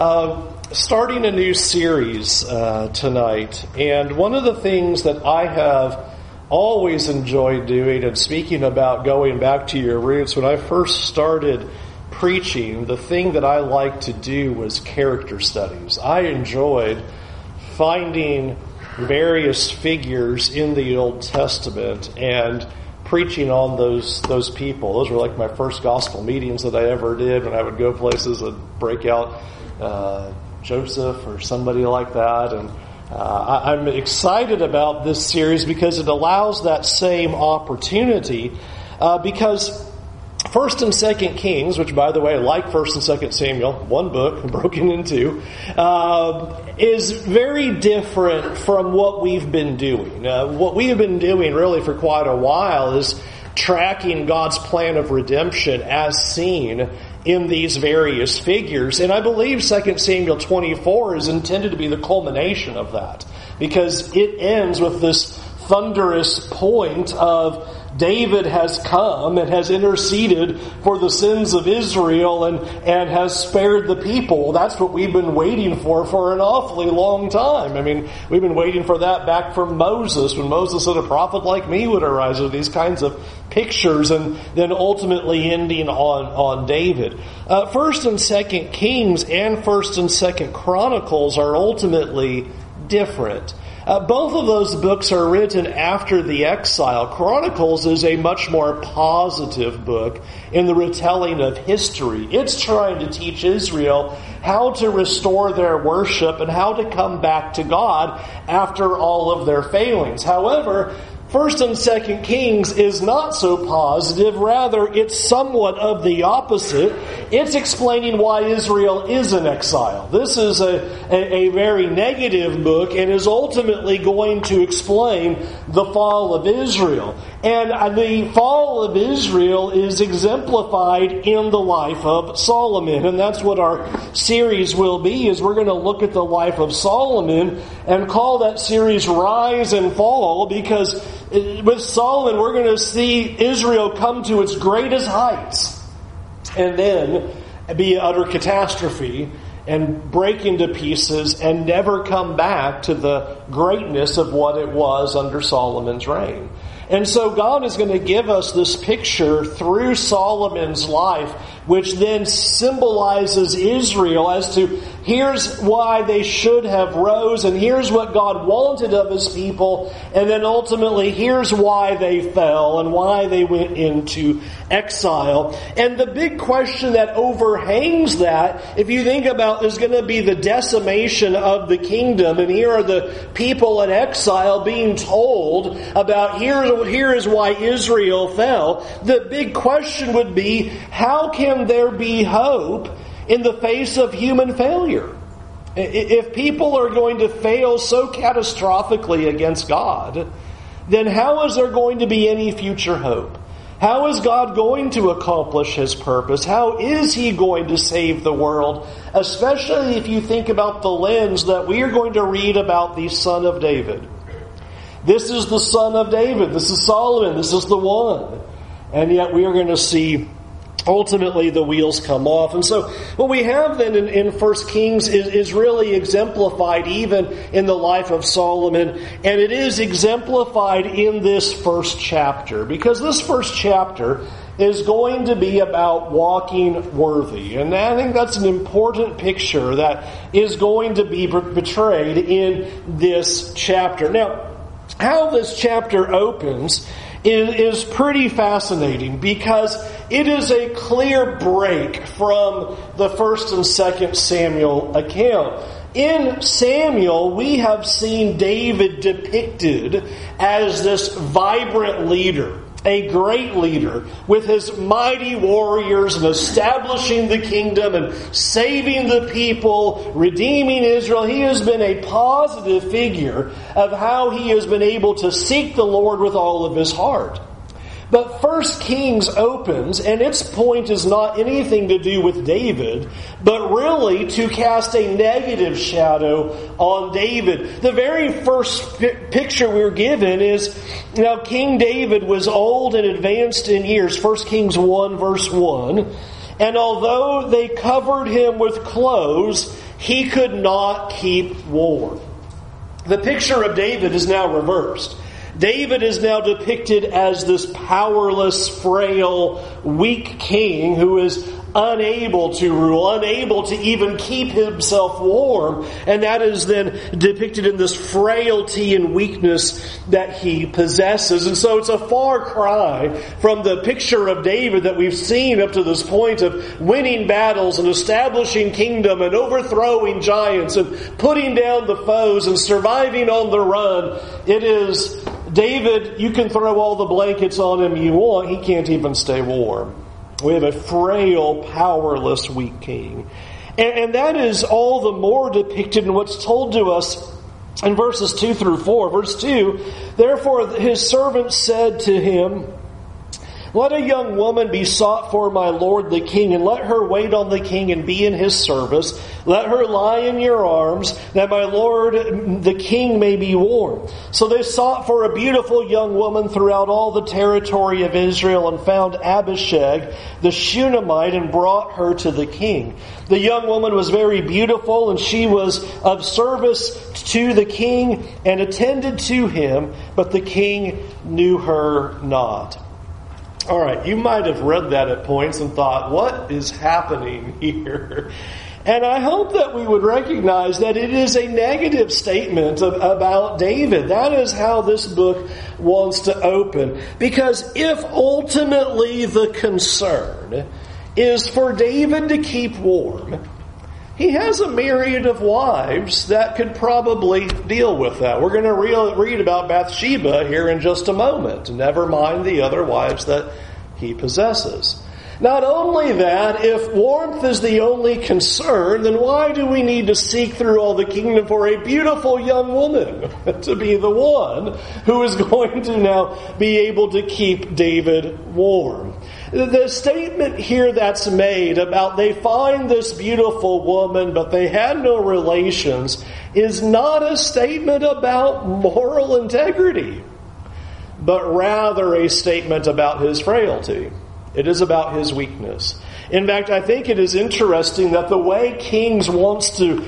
Uh, starting a new series uh, tonight, and one of the things that I have always enjoyed doing and speaking about going back to your roots, when I first started preaching, the thing that I liked to do was character studies. I enjoyed finding various figures in the Old Testament and preaching on those those people. Those were like my first gospel meetings that I ever did when I would go places and break out uh, Joseph or somebody like that. And uh, I, I'm excited about this series because it allows that same opportunity. Uh, because First and Second Kings, which by the way, like First and Second Samuel, one book broken into, uh, is very different from what we've been doing. Uh, what we have been doing really for quite a while is tracking God's plan of redemption as seen in these various figures. And I believe 2 Samuel 24 is intended to be the culmination of that because it ends with this thunderous point of David has come and has interceded for the sins of Israel and, and has spared the people. That's what we've been waiting for for an awfully long time. I mean, we've been waiting for that back from Moses when Moses said a prophet like me would arise with these kinds of pictures and then ultimately ending on, on David. Uh, first and second Kings and first and second Chronicles are ultimately different. Uh, both of those books are written after the exile. Chronicles is a much more positive book in the retelling of history. It's trying to teach Israel how to restore their worship and how to come back to God after all of their failings. However, First and Second Kings is not so positive. Rather, it's somewhat of the opposite. It's explaining why Israel is in exile. This is a, a, a, very negative book and is ultimately going to explain the fall of Israel. And uh, the fall of Israel is exemplified in the life of Solomon. And that's what our series will be, is we're going to look at the life of Solomon and call that series Rise and Fall because with Solomon, we're going to see Israel come to its greatest heights and then be utter catastrophe and break into pieces and never come back to the greatness of what it was under Solomon's reign. And so God is going to give us this picture through Solomon's life, which then symbolizes Israel as to here's why they should have rose and here's what God wanted of his people and then ultimately here's why they fell and why they went into exile. And the big question that overhangs that, if you think about, is going to be the decimation of the kingdom and here are the people in exile being told about here here is why Israel fell. The big question would be, how can there be hope in the face of human failure? If people are going to fail so catastrophically against God, then how is there going to be any future hope? How is God going to accomplish His purpose? How is He going to save the world? Especially if you think about the lens that we are going to read about the Son of David. This is the son of David. This is Solomon. This is the one. And yet we are going to see ultimately the wheels come off. And so what we have then in, in 1 Kings is, is really exemplified even in the life of Solomon. And it is exemplified in this first chapter. Because this first chapter is going to be about walking worthy. And I think that's an important picture that is going to be portrayed in this chapter. Now, how this chapter opens is, pretty fascinating because it is a clear break from the first and second Samuel account. In Samuel, we have seen David depicted as this vibrant leader a great leader with his mighty warriors and establishing the kingdom and saving the people, redeeming Israel. He has been a positive figure of how he has been able to seek the Lord with all of his heart. But First Kings opens, and its point is not anything to do with David, but really to cast a negative shadow on David. The very first picture we're given is, now King David was old and advanced in years. First Kings 1 verse 1. And although they covered him with clothes, he could not keep warm. The picture of David is now reversed. David is now depicted as this powerless, frail, weak king who is unable to rule, unable to even keep himself warm. And that is then depicted in this frailty and weakness that he possesses. And so it's a far cry from the picture of David that we've seen up to this point of winning battles and establishing kingdom and overthrowing giants and putting down the foes and surviving on the run. It is David, you can throw all the blankets on him you want, he can't even stay warm. We have a frail, powerless, weak king. And, and that is all the more depicted in what's told to us in verses 2 through 4. Verse 2 Therefore his servant said to him, let a young woman be sought for my lord the king, and let her wait on the king and be in his service. Let her lie in your arms, that my lord the king may be warm. So they sought for a beautiful young woman throughout all the territory of Israel, and found Abishag the Shunammite, and brought her to the king. The young woman was very beautiful, and she was of service to the king, and attended to him, but the king knew her not. All right, you might have read that at points and thought, what is happening here? And I hope that we would recognize that it is a negative statement of, about David. That is how this book wants to open. Because if ultimately the concern is for David to keep warm, he has a myriad of wives that could probably deal with that. We're going to re- read about Bathsheba here in just a moment, never mind the other wives that he possesses. Not only that, if warmth is the only concern, then why do we need to seek through all the kingdom for a beautiful young woman to be the one who is going to now be able to keep David warm? The statement here that's made about they find this beautiful woman, but they had no relations, is not a statement about moral integrity, but rather a statement about his frailty. It is about his weakness. In fact, I think it is interesting that the way Kings wants to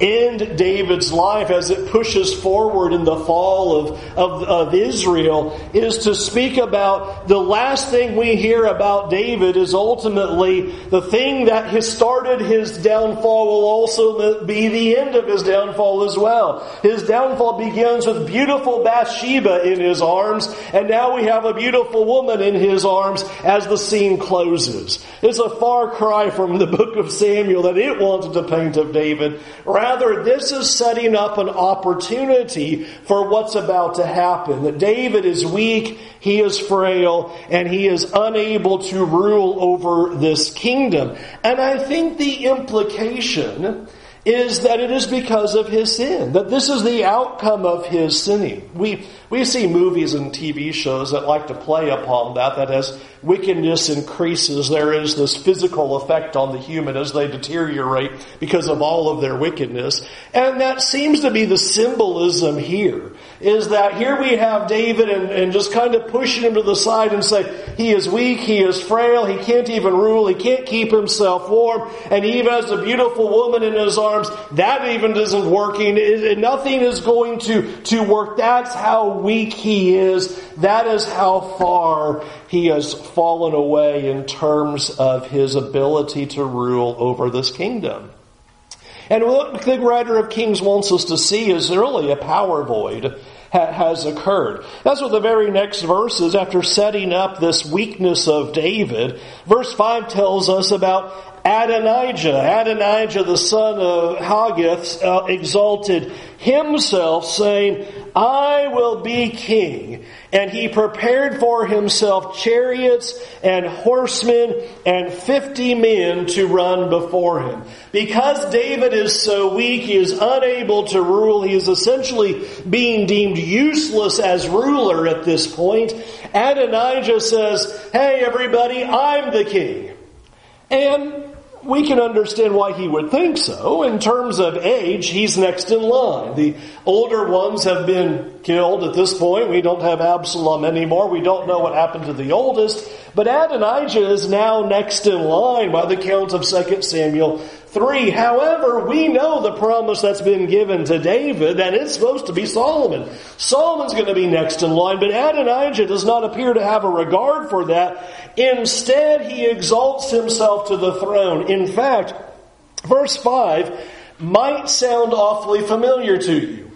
end David's life as it pushes forward in the fall of, of, of, Israel is to speak about the last thing we hear about David is ultimately the thing that has started his downfall will also be the end of his downfall as well. His downfall begins with beautiful Bathsheba in his arms, and now we have a beautiful woman in his arms as the scene closes. It's a far cry from the book of Samuel that it wanted to paint of David. Rather, this is setting up an opportunity for what's about to happen. That David is weak, he is frail, and he is unable to rule over this kingdom. And I think the implication is that it is because of his sin. That this is the outcome of his sinning. We, we see movies and TV shows that like to play upon that, that as wickedness increases, there is this physical effect on the human as they deteriorate because of all of their wickedness. And that seems to be the symbolism here, is that here we have David and, and just kind of pushing him to the side and say, he is weak, he is frail, he can't even rule, he can't keep himself warm, and he even has a beautiful woman in his arms. That even isn't working. It, nothing is going to, to work. That's how weak he is. That is how far he has fallen away in terms of his ability to rule over this kingdom. And what the writer of Kings wants us to see is really a power void has occurred. That's what the very next verse is after setting up this weakness of David. Verse 5 tells us about Adonijah. Adonijah, the son of Haggith, uh, exalted himself, saying, I will be king. And he prepared for himself chariots and horsemen and fifty men to run before him. Because David is so weak, he is unable to rule. He is essentially being deemed useless as ruler at this point. Adonijah says, Hey everybody, I'm the king. And we can understand why he would think so. In terms of age, he's next in line. The older ones have been killed at this point. We don't have Absalom anymore. We don't know what happened to the oldest. But Adonijah is now next in line by the count of 2 Samuel 3. However, we know the promise that's been given to David that it's supposed to be Solomon. Solomon's going to be next in line, but Adonijah does not appear to have a regard for that. Instead, he exalts himself to the throne. In fact, verse 5 might sound awfully familiar to you.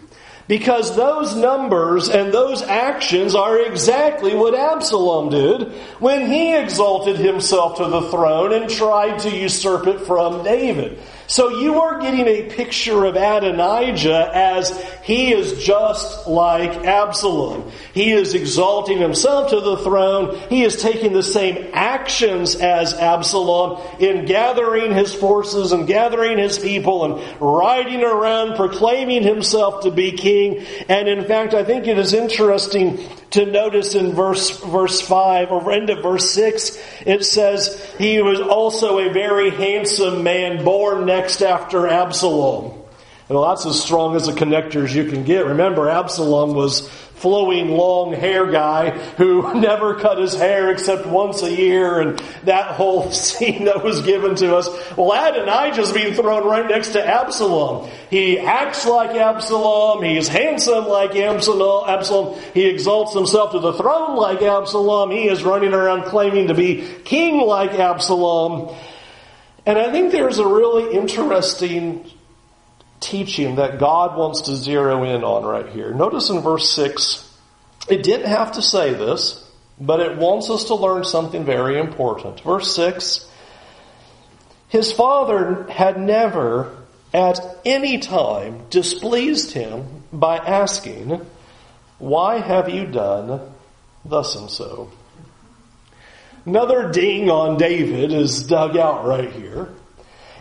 Because those numbers and those actions are exactly what Absalom did when he exalted himself to the throne and tried to usurp it from David. So you are getting a picture of Adonijah as he is just like Absalom. He is exalting himself to the throne. He is taking the same actions as Absalom in gathering his forces and gathering his people and riding around proclaiming himself to be king. And in fact, I think it is interesting to notice in verse, verse 5 or end of verse 6, it says, he was also a very handsome man born next after Absalom. Well, that's as strong as a connector as you can get. Remember, Absalom was flowing long hair guy who never cut his hair except once a year and that whole scene that was given to us. Well, Adonijah's being thrown right next to Absalom. He acts like Absalom. He's handsome like Absalom. Absalom. He exalts himself to the throne like Absalom. He is running around claiming to be king like Absalom. And I think there's a really interesting teaching that God wants to zero in on right here. Notice in verse 6, it didn't have to say this, but it wants us to learn something very important. Verse 6 His father had never at any time displeased him by asking, Why have you done thus and so? Another ding on David is dug out right here.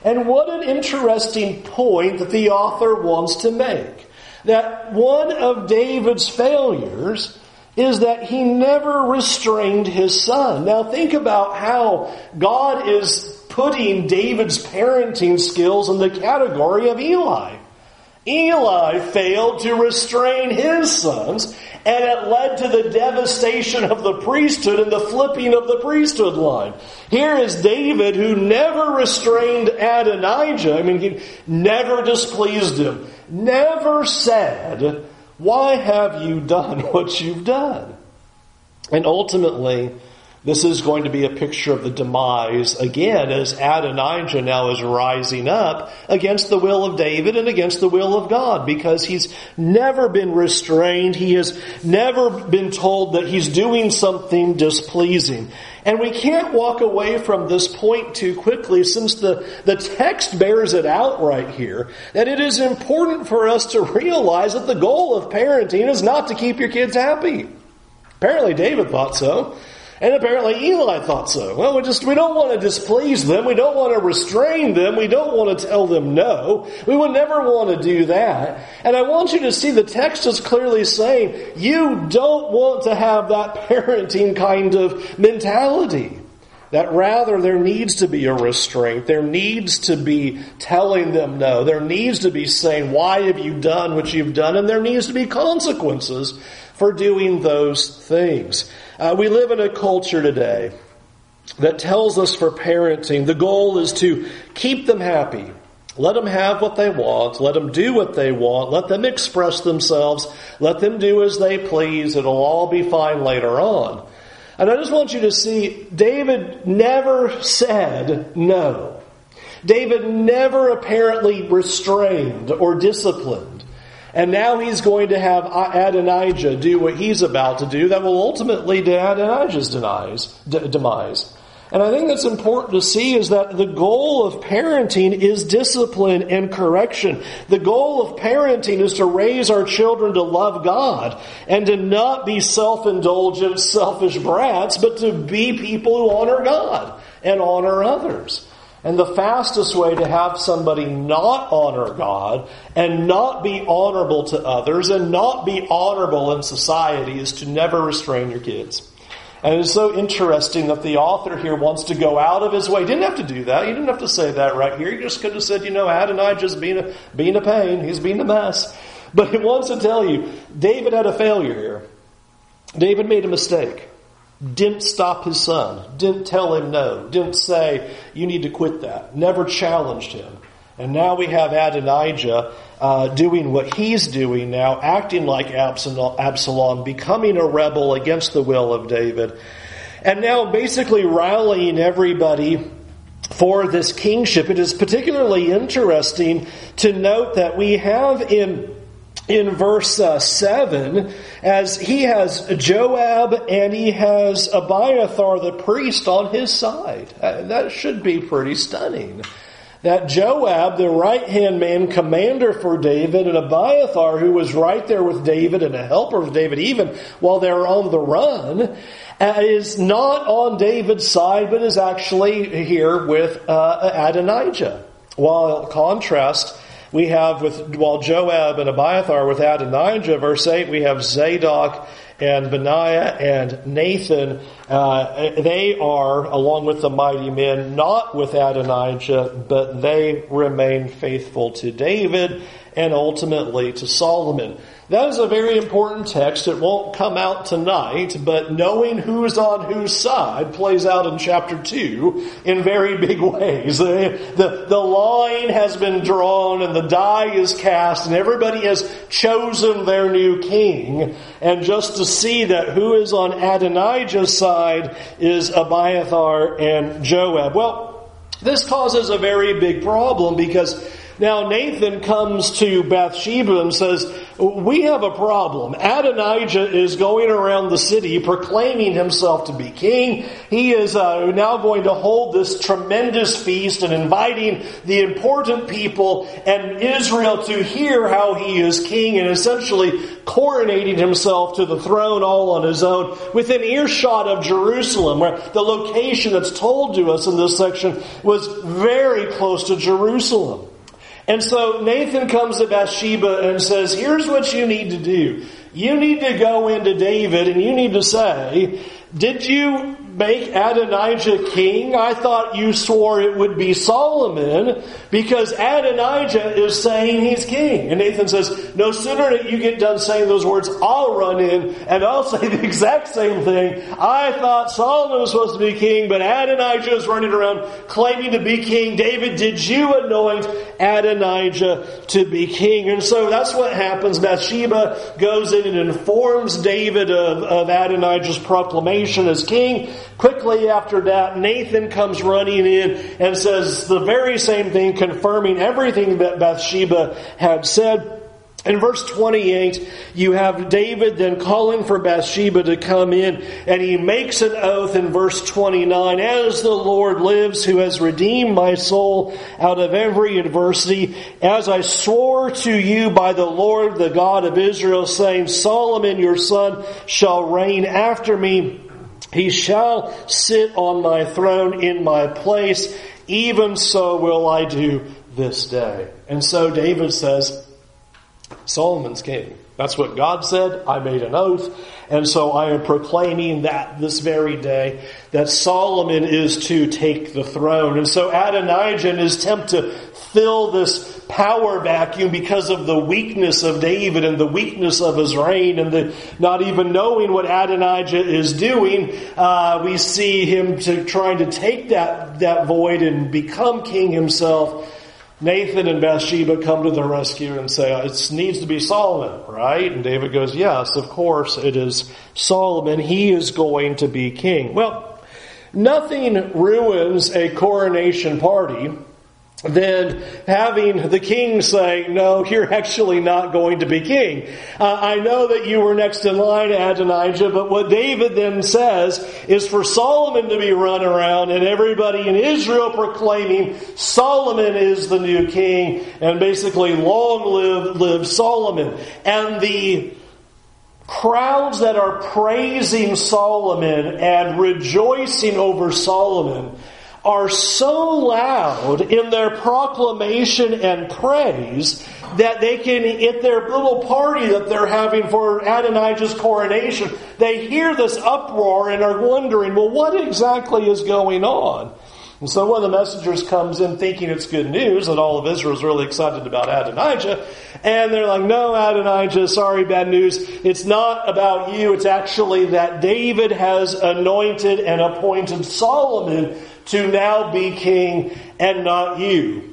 And what an interesting point that the author wants to make. That one of David's failures is that he never restrained his son. Now think about how God is putting David's parenting skills in the category of Eli. Eli failed to restrain his sons, and it led to the devastation of the priesthood and the flipping of the priesthood line. Here is David who never restrained Adonijah. I mean, he never displeased him. Never said, why have you done what you've done? And ultimately, this is going to be a picture of the demise again as Adonijah now is rising up against the will of David and against the will of God because he's never been restrained. He has never been told that he's doing something displeasing. And we can't walk away from this point too quickly since the, the text bears it out right here that it is important for us to realize that the goal of parenting is not to keep your kids happy. Apparently David thought so. And apparently Eli thought so. Well, we just, we don't want to displease them. We don't want to restrain them. We don't want to tell them no. We would never want to do that. And I want you to see the text is clearly saying you don't want to have that parenting kind of mentality. That rather there needs to be a restraint. There needs to be telling them no. There needs to be saying, why have you done what you've done? And there needs to be consequences for doing those things. Uh, we live in a culture today that tells us for parenting, the goal is to keep them happy. Let them have what they want. Let them do what they want. Let them express themselves. Let them do as they please. It'll all be fine later on. And I just want you to see, David never said no. David never apparently restrained or disciplined. And now he's going to have Adonijah do what he's about to do that will ultimately to Adonijah's demise. And I think that's important to see is that the goal of parenting is discipline and correction. The goal of parenting is to raise our children to love God and to not be self-indulgent, selfish brats, but to be people who honor God and honor others. And the fastest way to have somebody not honor God and not be honorable to others and not be honorable in society is to never restrain your kids. And it's so interesting that the author here wants to go out of his way. He didn't have to do that. He didn't have to say that right here. He just could have said, you know, Adonijah's being a, being a pain. He's being a mess. But he wants to tell you, David had a failure here. David made a mistake didn't stop his son, didn't tell him no, didn't say, you need to quit that, never challenged him. And now we have Adonijah uh, doing what he's doing now, acting like Absalom, becoming a rebel against the will of David. And now basically rallying everybody for this kingship. It is particularly interesting to note that we have in in verse uh, 7 as he has Joab and he has Abiathar the priest on his side. Uh, that should be pretty stunning that Joab, the right hand man, commander for David, and Abiathar, who was right there with David and a helper of David, even while they were on the run, uh, is not on David's side, but is actually here with uh, Adonijah. While contrast, we have with while Joab and Abiathar with Adonijah, verse eight, we have Zadok and Benaiah and Nathan, uh, they are, along with the mighty men, not with Adonijah, but they remain faithful to David and ultimately to Solomon. That is a very important text. It won't come out tonight, but knowing who's on whose side plays out in chapter 2 in very big ways. The, the, the line has been drawn and the die is cast and everybody has chosen their new king. And just to see that who is on Adonijah's side is Abiathar and Joab. Well, this causes a very big problem because now Nathan comes to Bathsheba and says, we have a problem. Adonijah is going around the city proclaiming himself to be king. He is uh, now going to hold this tremendous feast and inviting the important people and Israel to hear how he is king and essentially coronating himself to the throne all on his own within earshot of Jerusalem, where the location that's told to us in this section was very close to Jerusalem. And so Nathan comes to Bathsheba and says, here's what you need to do. You need to go into David and you need to say, did you make Adonijah king? I thought you swore it would be Solomon because Adonijah is saying he's king. And Nathan says, no sooner that you get done saying those words, I'll run in and I'll say the exact same thing. I thought Solomon was supposed to be king, but Adonijah is running around claiming to be king. David, did you anoint Adonijah to be king? And so that's what happens. Bathsheba goes in and informs David of, of Adonijah's proclamation as king. Quickly after that, Nathan comes running in and says the very same thing, confirming everything that Bathsheba had said. In verse 28, you have David then calling for Bathsheba to come in, and he makes an oath in verse 29, As the Lord lives, who has redeemed my soul out of every adversity, as I swore to you by the Lord, the God of Israel, saying, Solomon your son shall reign after me, he shall sit on my throne in my place. Even so will I do this day. And so David says, Solomon's king. That's what God said. I made an oath. And so I am proclaiming that this very day that Solomon is to take the throne. And so Adonijah attempt to fill this power vacuum because of the weakness of David and the weakness of his reign and the not even knowing what Adonijah is doing, uh, we see him to, trying to take that, that void and become king himself. Nathan and Bathsheba come to the rescue and say, it needs to be Solomon, right? And David goes, yes, of course it is Solomon. He is going to be king. Well, nothing ruins a coronation party than having the king say, no, you're actually not going to be king. Uh, I know that you were next in line, Adonijah, but what David then says is for Solomon to be run around and everybody in Israel proclaiming Solomon is the new king and basically long live, live Solomon. And the crowds that are praising Solomon and rejoicing over Solomon are so loud in their proclamation and praise that they can, at their little party that they're having for Adonijah's coronation, they hear this uproar and are wondering, well, what exactly is going on? And so one of the messengers comes in thinking it's good news that all of Israel is really excited about Adonijah. And they're like, no, Adonijah, sorry, bad news. It's not about you. It's actually that David has anointed and appointed Solomon to now be king and not you.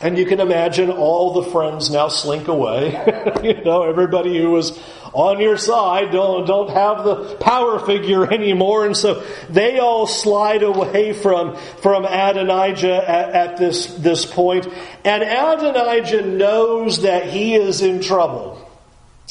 And you can imagine all the friends now slink away. you know, everybody who was on your side don't, don't have the power figure anymore. And so they all slide away from, from Adonijah at, at this, this point. And Adonijah knows that he is in trouble.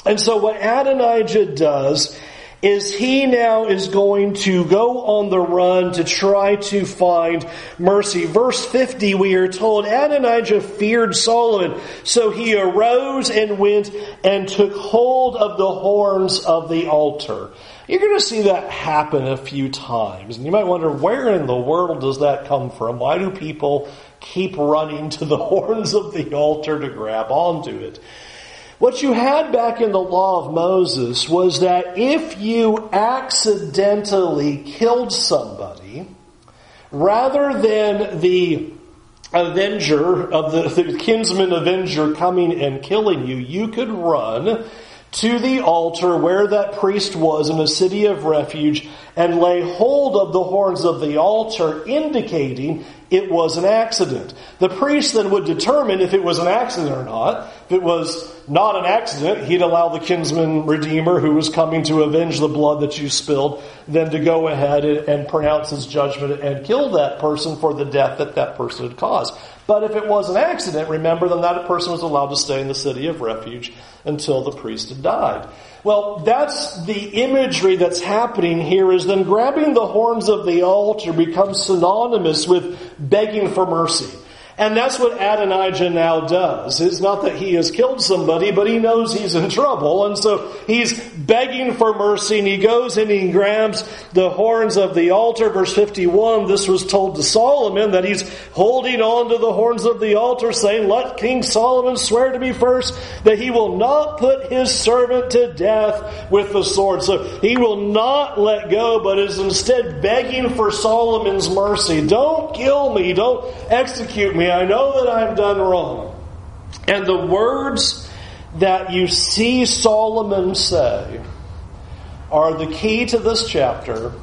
And so what Adonijah does is he now is going to go on the run to try to find mercy. Verse 50, we are told Adonijah feared Solomon, so he arose and went and took hold of the horns of the altar. You're going to see that happen a few times. And you might wonder, where in the world does that come from? Why do people keep running to the horns of the altar to grab onto it? What you had back in the law of Moses was that if you accidentally killed somebody, rather than the avenger of the, the kinsman avenger coming and killing you, you could run to the altar where that priest was in a city of refuge and lay hold of the horns of the altar, indicating it was an accident. The priest then would determine if it was an accident or not. If it was not an accident, he'd allow the kinsman redeemer who was coming to avenge the blood that you spilled, then to go ahead and pronounce his judgment and kill that person for the death that that person had caused. But if it was an accident, remember, then that person was allowed to stay in the city of refuge until the priest had died. Well, that's the imagery that's happening here is then grabbing the horns of the altar becomes synonymous with begging for mercy. And that's what Adonijah now does. It's not that he has killed somebody, but he knows he's in trouble. And so he's begging for mercy and he goes and he grabs the horns of the altar. Verse 51, this was told to Solomon that he's holding on to the horns of the altar saying, let King Solomon swear to me first that he will not put his servant to death with the sword. So he will not let go, but is instead begging for Solomon's mercy. Don't kill me. Don't execute me. I know that I've done wrong. And the words that you see Solomon say are the key to this chapter,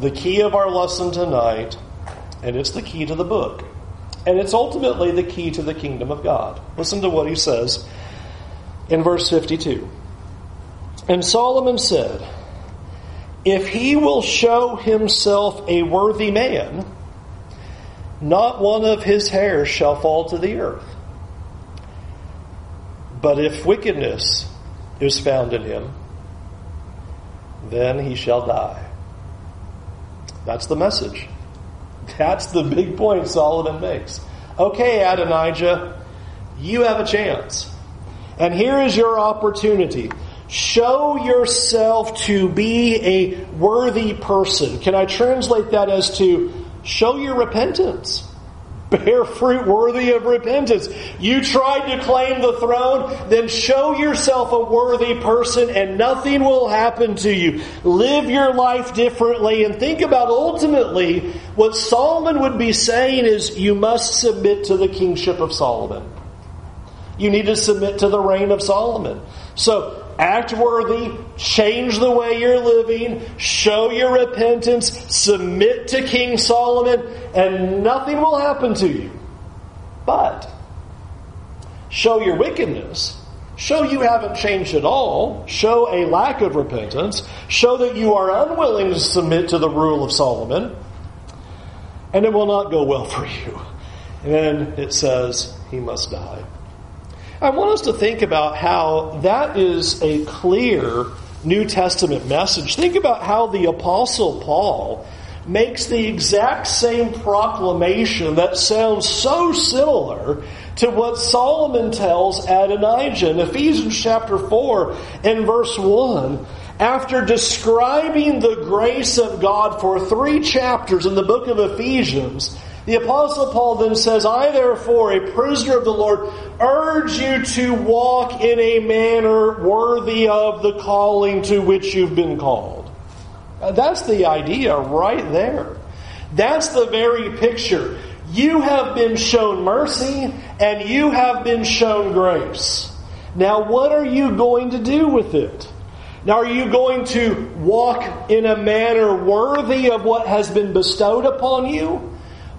the key of our lesson tonight, and it's the key to the book. And it's ultimately the key to the kingdom of God. Listen to what he says in verse 52. And Solomon said, If he will show himself a worthy man, not one of his hairs shall fall to the earth. But if wickedness is found in him, then he shall die. That's the message. That's the big point Solomon makes. Okay, Adonijah, you have a chance. And here is your opportunity. Show yourself to be a worthy person. Can I translate that as to show your repentance. Bear fruit worthy of repentance. You tried to claim the throne, then show yourself a worthy person and nothing will happen to you. Live your life differently and think about ultimately what Solomon would be saying is you must submit to the kingship of Solomon. You need to submit to the reign of Solomon. So act worthy, change the way you're living, show your repentance, submit to King Solomon, and nothing will happen to you. But show your wickedness, show you haven't changed at all, show a lack of repentance, show that you are unwilling to submit to the rule of Solomon, and it will not go well for you. And then it says, he must die. I want us to think about how that is a clear New Testament message. Think about how the Apostle Paul makes the exact same proclamation that sounds so similar to what Solomon tells Adonijah in Ephesians chapter 4 and verse 1. After describing the grace of God for three chapters in the book of Ephesians, the Apostle Paul then says, I therefore, a prisoner of the Lord, urge you to walk in a manner worthy of the calling to which you've been called. That's the idea right there. That's the very picture. You have been shown mercy and you have been shown grace. Now, what are you going to do with it? Now, are you going to walk in a manner worthy of what has been bestowed upon you?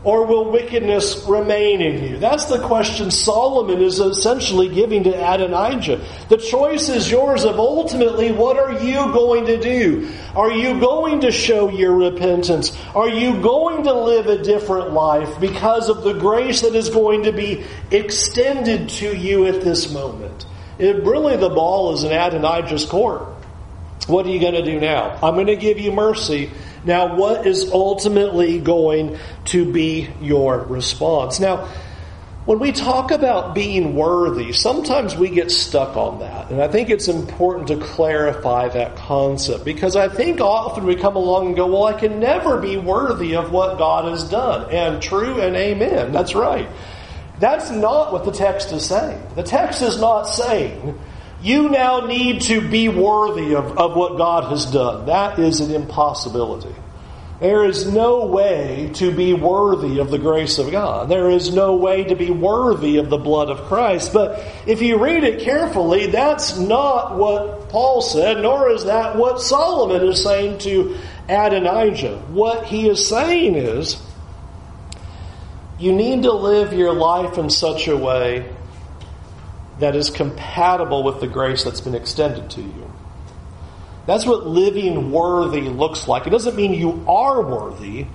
Or will wickedness remain in you? That's the question Solomon is essentially giving to Adonijah. The choice is yours of ultimately what are you going to do? Are you going to show your repentance? Are you going to live a different life because of the grace that is going to be extended to you at this moment? It, really, the ball is in Adonijah's court. What are you going to do now? I'm going to give you mercy. Now, what is ultimately going to be your response? Now, when we talk about being worthy, sometimes we get stuck on that. And I think it's important to clarify that concept because I think often we come along and go, well, I can never be worthy of what God has done. And true and amen. That's right. That's not what the text is saying. The text is not saying, you now need to be worthy of, of what God has done. That is an impossibility. There is no way to be worthy of the grace of God. There is no way to be worthy of the blood of Christ. But if you read it carefully, that's not what Paul said, nor is that what Solomon is saying to Adonijah. What he is saying is, you need to live your life in such a way that is compatible with the grace that's been extended to you. That's what living worthy looks like. It doesn't mean you are worthy,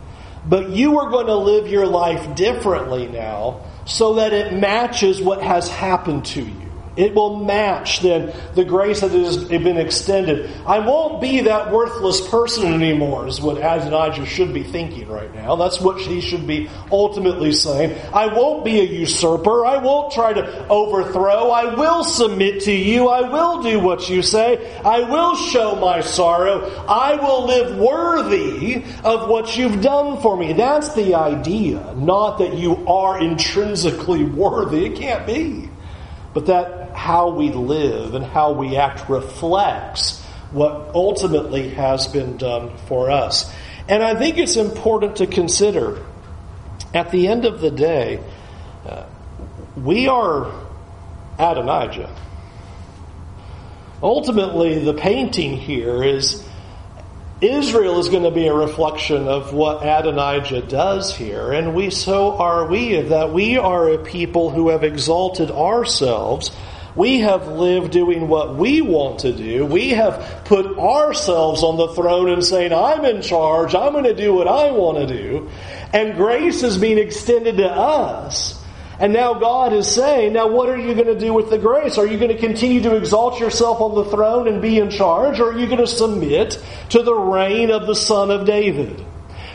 but you are going to live your life differently now so that it matches what has happened to you. It will match then the grace that has been extended. I won't be that worthless person anymore, is what Adonijah should be thinking right now. That's what he should be ultimately saying. I won't be a usurper. I won't try to overthrow. I will submit to you. I will do what you say. I will show my sorrow. I will live worthy of what you've done for me. That's the idea. Not that you are intrinsically worthy. It can't be. But that how we live and how we act reflects what ultimately has been done for us. And I think it's important to consider at the end of the day, uh, we are Adonijah. Ultimately, the painting here is Israel is going to be a reflection of what Adonijah does here, and we so are we that we are a people who have exalted ourselves we have lived doing what we want to do. We have put ourselves on the throne and saying, I'm in charge. I'm going to do what I want to do. And grace is being extended to us. And now God is saying, now what are you going to do with the grace? Are you going to continue to exalt yourself on the throne and be in charge? Or are you going to submit to the reign of the Son of David?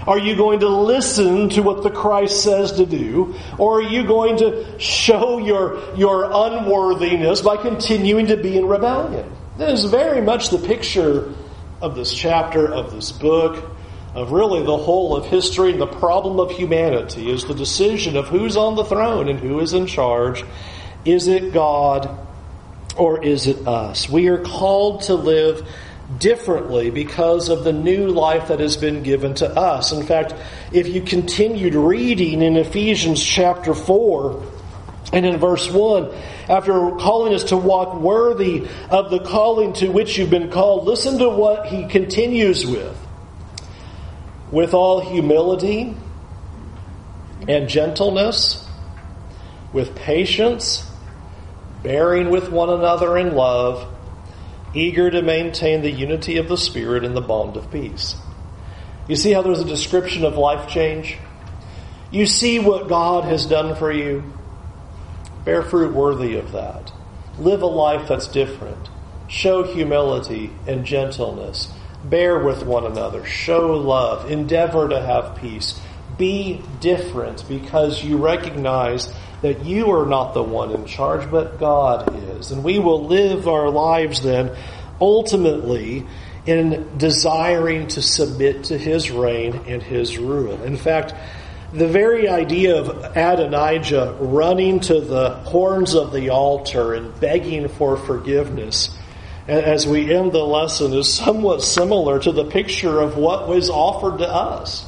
Are you going to listen to what the Christ says to do? Or are you going to show your, your unworthiness by continuing to be in rebellion? That is very much the picture of this chapter, of this book, of really the whole of history. And the problem of humanity is the decision of who's on the throne and who is in charge. Is it God or is it us? We are called to live differently because of the new life that has been given to us. In fact, if you continued reading in Ephesians chapter 4, and in verse 1, after calling us to walk worthy of the calling to which you've been called, listen to what he continues with. With all humility and gentleness, with patience, bearing with one another in love, eager to maintain the unity of the Spirit in the bond of peace. You see how there's a description of life change? You see what God has done for you. Bear fruit worthy of that. Live a life that's different. Show humility and gentleness. Bear with one another. Show love. Endeavor to have peace. Be different because you recognize that you are not the one in charge, but God is. And we will live our lives then ultimately in desiring to submit to his reign and his rule. In fact, the very idea of Adonijah running to the horns of the altar and begging for forgiveness as we end the lesson is somewhat similar to the picture of what was offered to us.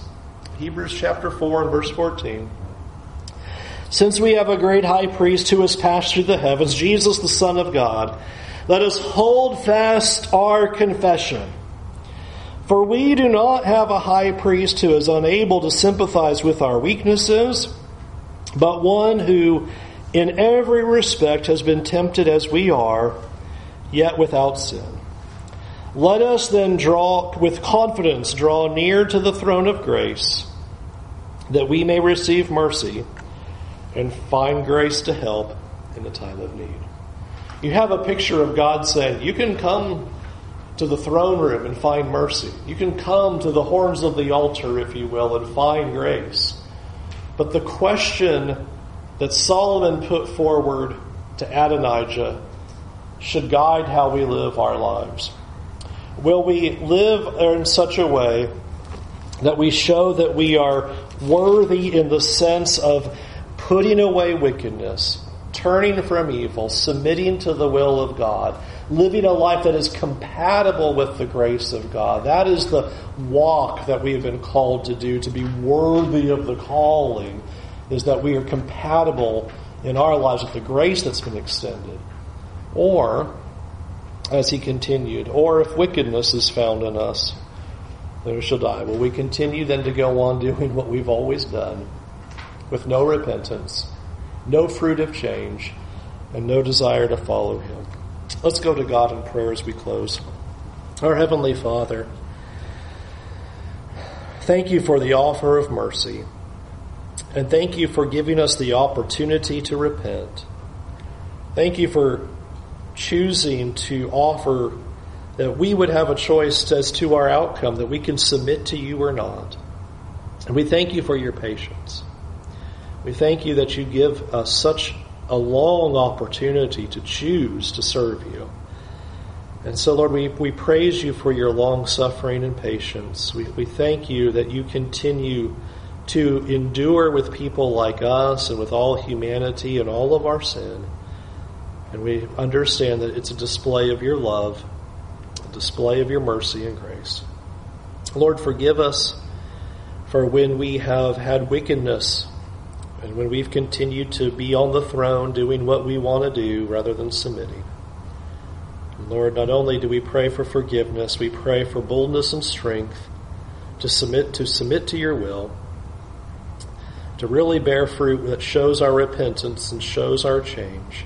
Hebrews chapter 4 and verse 14. Since we have a great high priest who has passed through the heavens, Jesus the Son of God, let us hold fast our confession. For we do not have a high priest who is unable to sympathize with our weaknesses, but one who in every respect has been tempted as we are, yet without sin. Let us then draw with confidence draw near to the throne of grace that we may receive mercy and find grace to help in the time of need. You have a picture of God saying, You can come to the throne room and find mercy. You can come to the horns of the altar, if you will, and find grace. But the question that Solomon put forward to Adonijah should guide how we live our lives. Will we live in such a way that we show that we are worthy in the sense of putting away wickedness, turning from evil, submitting to the will of God, living a life that is compatible with the grace of God. That is the walk that we have been called to do, to be worthy of the calling, is that we are compatible in our lives with the grace that's been extended. Or, as he continued, or if wickedness is found in us, then we shall die. Will we continue then to go on doing what we've always done with no repentance, no fruit of change, and no desire to follow him? Let's go to God in prayer as we close. Our Heavenly Father, thank you for the offer of mercy, and thank you for giving us the opportunity to repent. Thank you for choosing to offer that we would have a choice as to our outcome, that we can submit to you or not. And we thank you for your patience. We thank you that you give us such a long opportunity to choose to serve you. And so, Lord, we, we praise you for your long suffering and patience. We, we thank you that you continue to endure with people like us and with all humanity and all of our sin. And we understand that it's a display of your love, a display of your mercy and grace. Lord, forgive us for when we have had wickedness and when we've continued to be on the throne doing what we want to do rather than submitting. Lord, not only do we pray for forgiveness, we pray for boldness and strength to submit to submit to your will, to really bear fruit that shows our repentance and shows our change.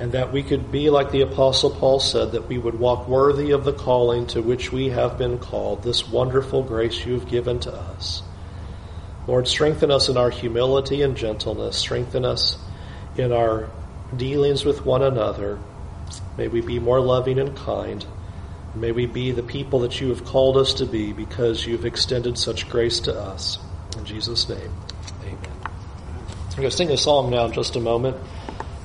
And that we could be like the apostle Paul said, that we would walk worthy of the calling to which we have been called, this wonderful grace you have given to us. Lord, strengthen us in our humility and gentleness. Strengthen us in our dealings with one another. May we be more loving and kind. May we be the people that you have called us to be because you've extended such grace to us. In Jesus' name, amen. I'm going to sing a song now in just a moment.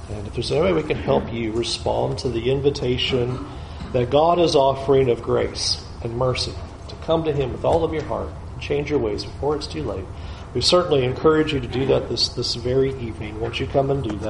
And if there's any way we can help you respond to the invitation that God is offering of grace and mercy to come to Him with all of your heart and change your ways before it's too late. We certainly encourage you to do that this, this very evening. Won't you come and do that?